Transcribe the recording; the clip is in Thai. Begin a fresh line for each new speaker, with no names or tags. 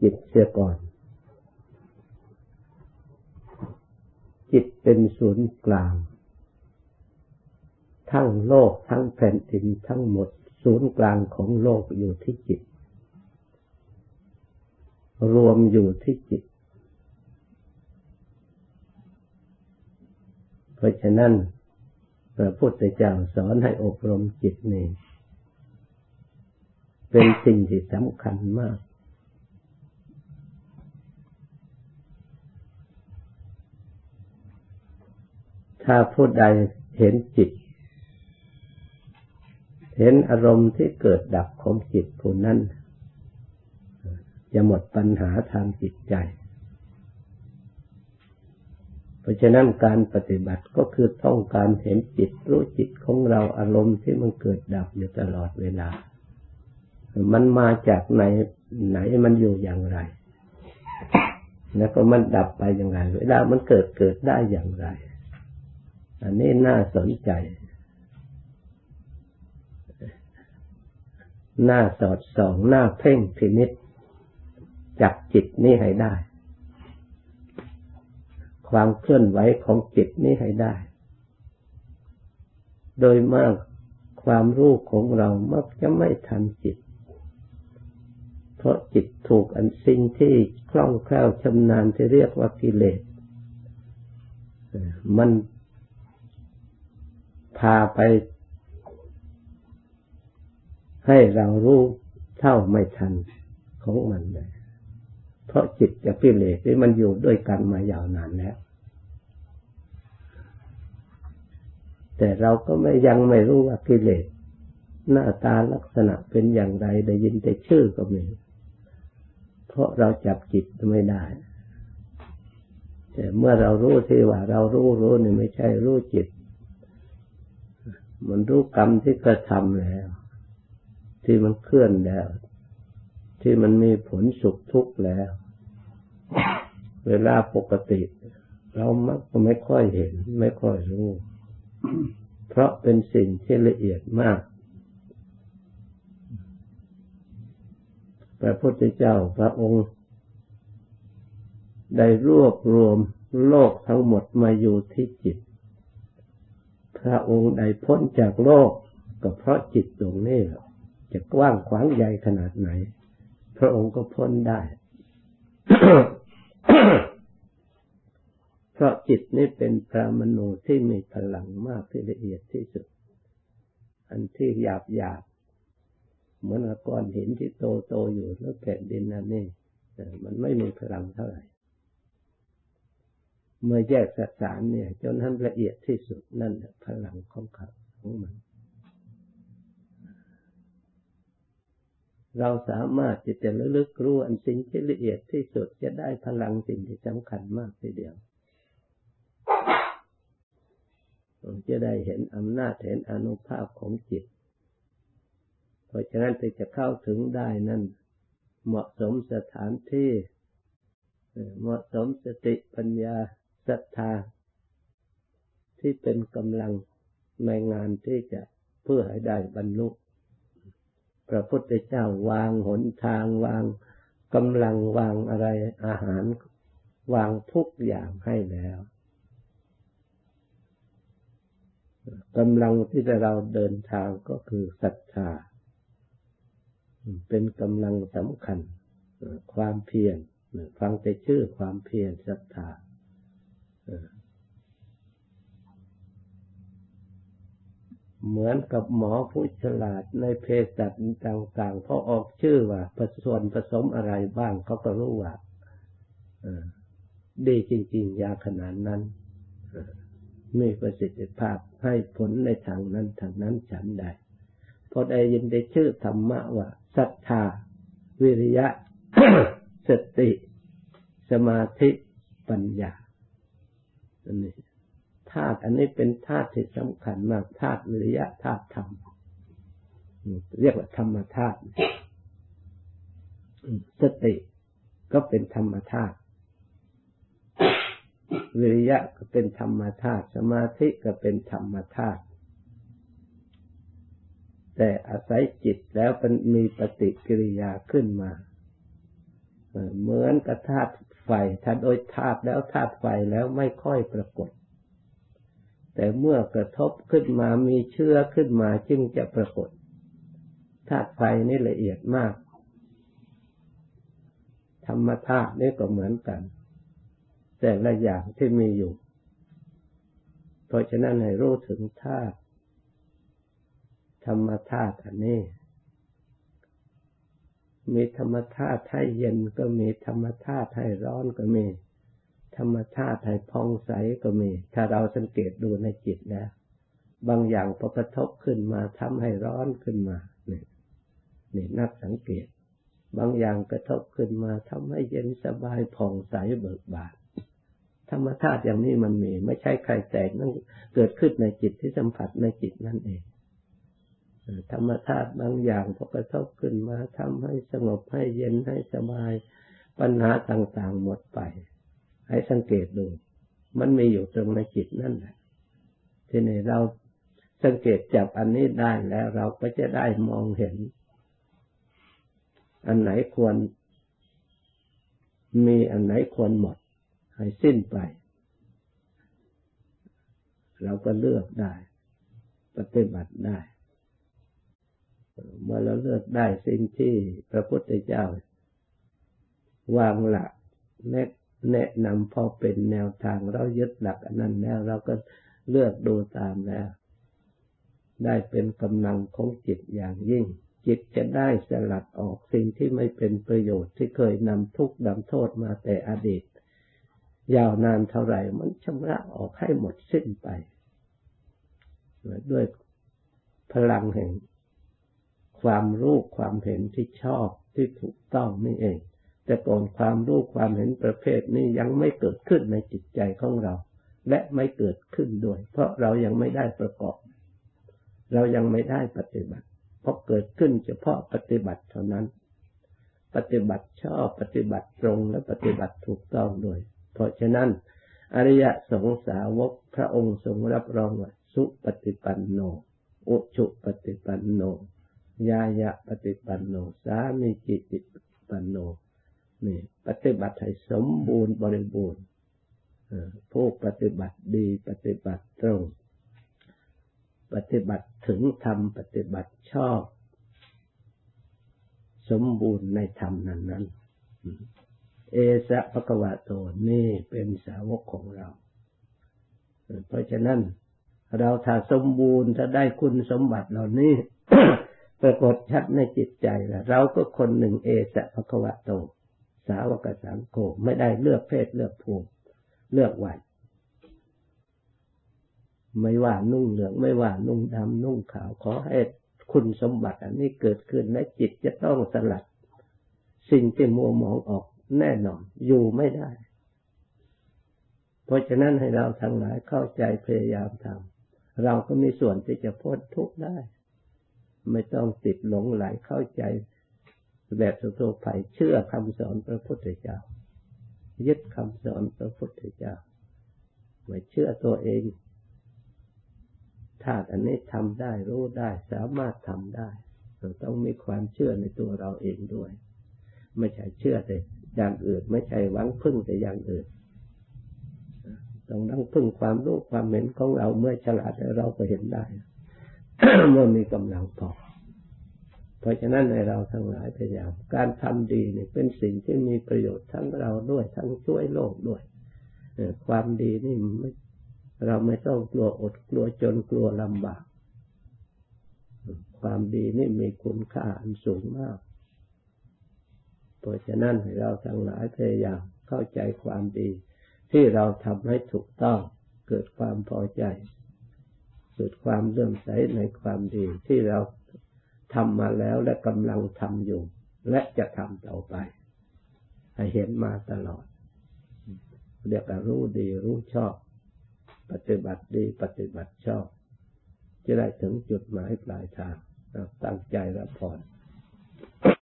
จิตเสียก่อน จิตเป็นศูนย์กลาง ทั้งโลกทั้งแผ่นดินทั้งหมด ศูนย์กลางของโลกอยู่ที่จิต รวมอยู่ที่จิต เพราะฉะนั้นพระพุทธเจ้าสอนให้อบรมจิตนี่เป็นสิ่งที่สำคัญมาก ถ้าผู้ใดเห็นจิต เห็นอารมณ์ที่เกิดดับของจิตผู้นั้นจะหมดปัญหาทางจิตใจ เพราะฉะนั้นการปฏิบัติก็คือต้องการเห็นจิตรู้จิตของเราอารมณ์ที่มันเกิดดับอยู่ตลอดเวลา มันมาจากไหนไหนมันอยู่อย่างไร แล้วก็มันดับไปอย่างไร เวลามันเกิดเกิดได้อย่างไร อันนี้น่าสนใจ น่าสอดส่อง น่าเพ่งพินิษจับจิตนี้ให้ได้ ความเคลื่อนไหวของจิตนี้ให้ได้ โดยมากความรู้ของเรามักจะไม่ทันจิต เพราะจิตถูกอันสิ่งที่คล่องแคล่วชำนาญที่เรียกว่ากิเลส มัน พาไป ให้เรารู้เท่าไม่ทันของมันเลย เพราะจิตกับกิเลสที่มันอยู่ด้วยกันมายาวนานแล้ว แต่เราก็ไม่ยังไม่รู้ว่ากิเลสหน้าตาลักษณะเป็นอย่างไรได้ยินแต่ชื่อก็ไม่เพราะเราจับจิตไม่ได้ แต่เมื่อเรารู้ที่ว่าเรารู้รู้นี่ไม่ใช่รู้จิต มันรู้กรรมที่กระทำแล้ว ที่มันเคลื่อนแล้ว ที่มันมีผลสุขทุกข์แล้ว เวลาปกติ เรามักไม่ค่อยเห็น ไม่ค่อยรู้ เพราะเป็นสิ่งที่ละเอียดมากพระพุทธเจ้าพระองค์ ได้รวบรวมโลกทั้งหมดมาอยู่ที่จิต พระองค์ได้พ้นจากโลก ก็เพราะจิตตรงนี้จะกว้างขวางใหญ่ขนาดไหน พระองค์ก็พ้นได้ เพราะจิตนี้เป็นพระมโนที่มีพลังมากที่ละเอียดที่สุด อันที่หยาบหยาบเหมือนก้อนหินที่โตโตอยู่แล้วแผ่นดินนั่นนี่มันไม่มีพลังเท่าไหร่ เมื่อแยกสสารเนี่ย จนท่านละเอียดที่สุดนั่นพลังของเขาของมัน เราสามารถจะจะลึกรู้อันสิ่งที่ละเอียดที่สุดจะได้พลังสิ่งที่สำคัญมากทีเดียวจะได้เห็นอำนาจเห็นอนุภาพของจิต เพราะฉะนั้นจะเข้าถึงได้นั่น เหมาะสมสถานที่ เหมาะสมสติปัญญา ศรัทธาที่เป็นกำลังในงานที่จะเพื่อให้ได้บรรลุ พระพุทธเจ้าวางหนทางวางกำลังวางอะไรอาหาร วางทุกอย่างให้แล้วกำลังที่จะเราเดินทางก็คือศรัทธา เป็นกำลังสำคัญ ความเพียรฟังแต่ชื่อความเพียรศรัทธา เหมือนกับหมอผู้ฉลาดในเภสัชต่างๆพอออกชื่อว่าผส่วนผสมอะไรบ้างเขาก็รู้ว่าดีจริง ๆ ยาขนาดนั้นมีประสิทธิภาพให้ผลในทางนั้นทางนั้นฉันได้พอได้ยินได้ชื่อธรรมะว่าศรัทธา วิริยะสติ สมาธิปัญญา อันนี้ธาตุอันนี้เป็นธาตุที่สำคัญมากธาตุวิริยะธาตุธรรมเรียกว่าธรรมธาตุสติก็เป็นธรรมธาตุวิริยะก็เป็นธรรมธาตุสมาธิก็เป็นธรรมธาตุแต่อาศัยจิตแล้วมันมีปฏิกิริยาขึ้นมา เหมือนกับธาตุไฟ ถ้าโดยธาตุแล้วธาตุไฟแล้วไม่ค่อยปรากฏ แต่เมื่อกระทบขึ้นมามีเชื้อขึ้นมาจึงจะปรากฏ ธาตุไฟนี่ละเอียดมาก ธรรมธาตุนี่ก็เหมือนกัน แต่ละอย่างที่มีอยู่ เพราะฉะนั้นให้รู้ถึงธาตุธรรมธาตุอันนี้ มีธรรมธาตุให้เย็นก็มีธรรมธาตุให้ร้อนก็มี ธรรมธาตุให้พองใสก็มี ถ้าเราสังเกตดูในจิตแล้วบางอย่างพอกระทบขึ้นมาทำให้ร้อนขึ้นมาเนี่นี่นักสังเกต บางอย่างกระทบขึ้นมาทำให้เย็นสบายผ่องใสเบิกบานธรรมธาตุอย่างนี้มันมี ไม่ใช่ใครแต่งนั่นเกิดขึ้นในจิตที่สัมผัสในจิตนั่นเอง ธรรมธาตุบางอย่างพอกระทบขึ้นมาทำให้สงบให้เย็นให้สบายปัญหาต่างๆหมดไป ให้สังเกตดู มันมีอยู่ตรงในจิตนั่นแหละทีนี้เราสังเกตจับอันนี้ได้แล้วเราก็จะได้มองเห็น อันไหนควร มีอันไหนควรหมด ให้สิ้นไป เราก็เลือกได้ ปฏิบัติได้ เมื่อเราเลือกได้สิ่งที่พระพุทธเจ้าวางหลักแนะแนะนำพอเป็นแนวทางเรายึดหลักอันนั้นแล้วเราก็เลือกดูตามแล้ว ได้เป็นกำลังของจิตอย่างยิ่ง จิตจะได้สลัดออกสิ่งที่ไม่เป็นประโยชน์ที่เคยนำทุกข์นำโทษมาแต่อดีต ยาวนานเท่าไหร่มันชำระออกให้หมดสิ้นไป ด้วยพลังแห่ง ความรู้ความเห็นที่ชอบที่ถูกต้องนี่เอง แต่ก่อนความรู้ความเห็นประเภทนี้ยังไม่เกิดขึ้นในจิตใจของเรา และไม่เกิดขึ้นด้วย เพราะเรายังไม่ได้ประกอบ เรายังไม่ได้ปฏิบัติ เพราะเกิดขึ้นเฉพาะปฏิบัติเท่านั้น ปฏิบัติชอบปฏิบัติตรงและปฏิบัติถูกต้องด้วย เพราะฉะนั้น อริยสงสาวกพระองค์ทรงรับรองว่าสุปฏิปันโนอุชุปฏิปันโน ยายะปฏิปันโน สามีจิติปันโนนี่ปฏิบัติให้สมบูรณ์บริบูรณ์ผู้ปฏิบัติดีปฏิบัติตรง ปฏิบัติถึงธรรมปฏิบัติชอบ สมบูรณ์ในธรรมนั้นนั้นเอสะปะกวะโตนี่เป็นสาวกของเรา เพราะฉะนั้นเราถ้าสมบูรณ์ถ้าได้คุณสมบัติเหล่านี้ ปรากฏชัดในจิตใจแล้วเราก็คนหนึ่งเอสะภควะโต สาวกสังโฆไม่ได้เลือกเพศเลือกภูมิเลือกวัยไม่ว่านุ่งเหลืองไม่ว่านุ่งดำนุ่งขาวขอให้คุณสมบัติอันนี้เกิดขึ้นและจิตจะต้องสลัด สิ่งที่มัวหมองออกแน่นอน อยู่ไม่ได้ เพราะฉะนั้นให้เราทั้งหลายเข้าใจพยายามทำเราก็มีส่วนที่จะพ้นทุกข์ได้ ไม่ต้องติดหลงไหลเข้าใจแบบทั่วไปเชื่อคำสอนพระพุทธเจ้า ยึดคำสอนพระพุทธเจ้าไม่เชื่อตัวเองถ้าอันนี้ทำได้รู้ได้สามารถทำได้ เราต้องมีความเชื่อในตัวเราเองด้วย ไม่ใช่เชื่อแต่อย่างอื่น ไม่ใช่หวังพึ่งแต่อย่างอื่นต้องนั่งพึ่งความรู้ความเห็นของเราเมื่อฉลาดเราก็เห็นได้ เมื่อมีกำลังพอ เพราะฉะนั้นในเราทั้งหลายพยายามการทำดีเนี่ยเป็นสิ่งที่มีประโยชน์ทั้งเราด้วยทั้งช่วยโลกด้วยความดีนี่เราไม่ต้องกลัวอดกลัวจนกลัวลำบาก ความดีนี่มีคุณค่าอันสูงมาก เพราะฉะนั้นให้เราทั้งหลายพยายามเข้าใจความดี ที่เราทำให้ถูกต้องเกิดความพอใจเกิดความเลื่อมใสในความดีที่เรา ทำมาแล้วและกำลังทำอยู่ และจะทำต่อไป ให้เห็นมาตลอด เรียกว่ารู้ดีรู้ชอบ ปฏิบัติดีปฏิบัติชอบ จะได้ถึงจุดหมายปลายทางตั้งใจรับพร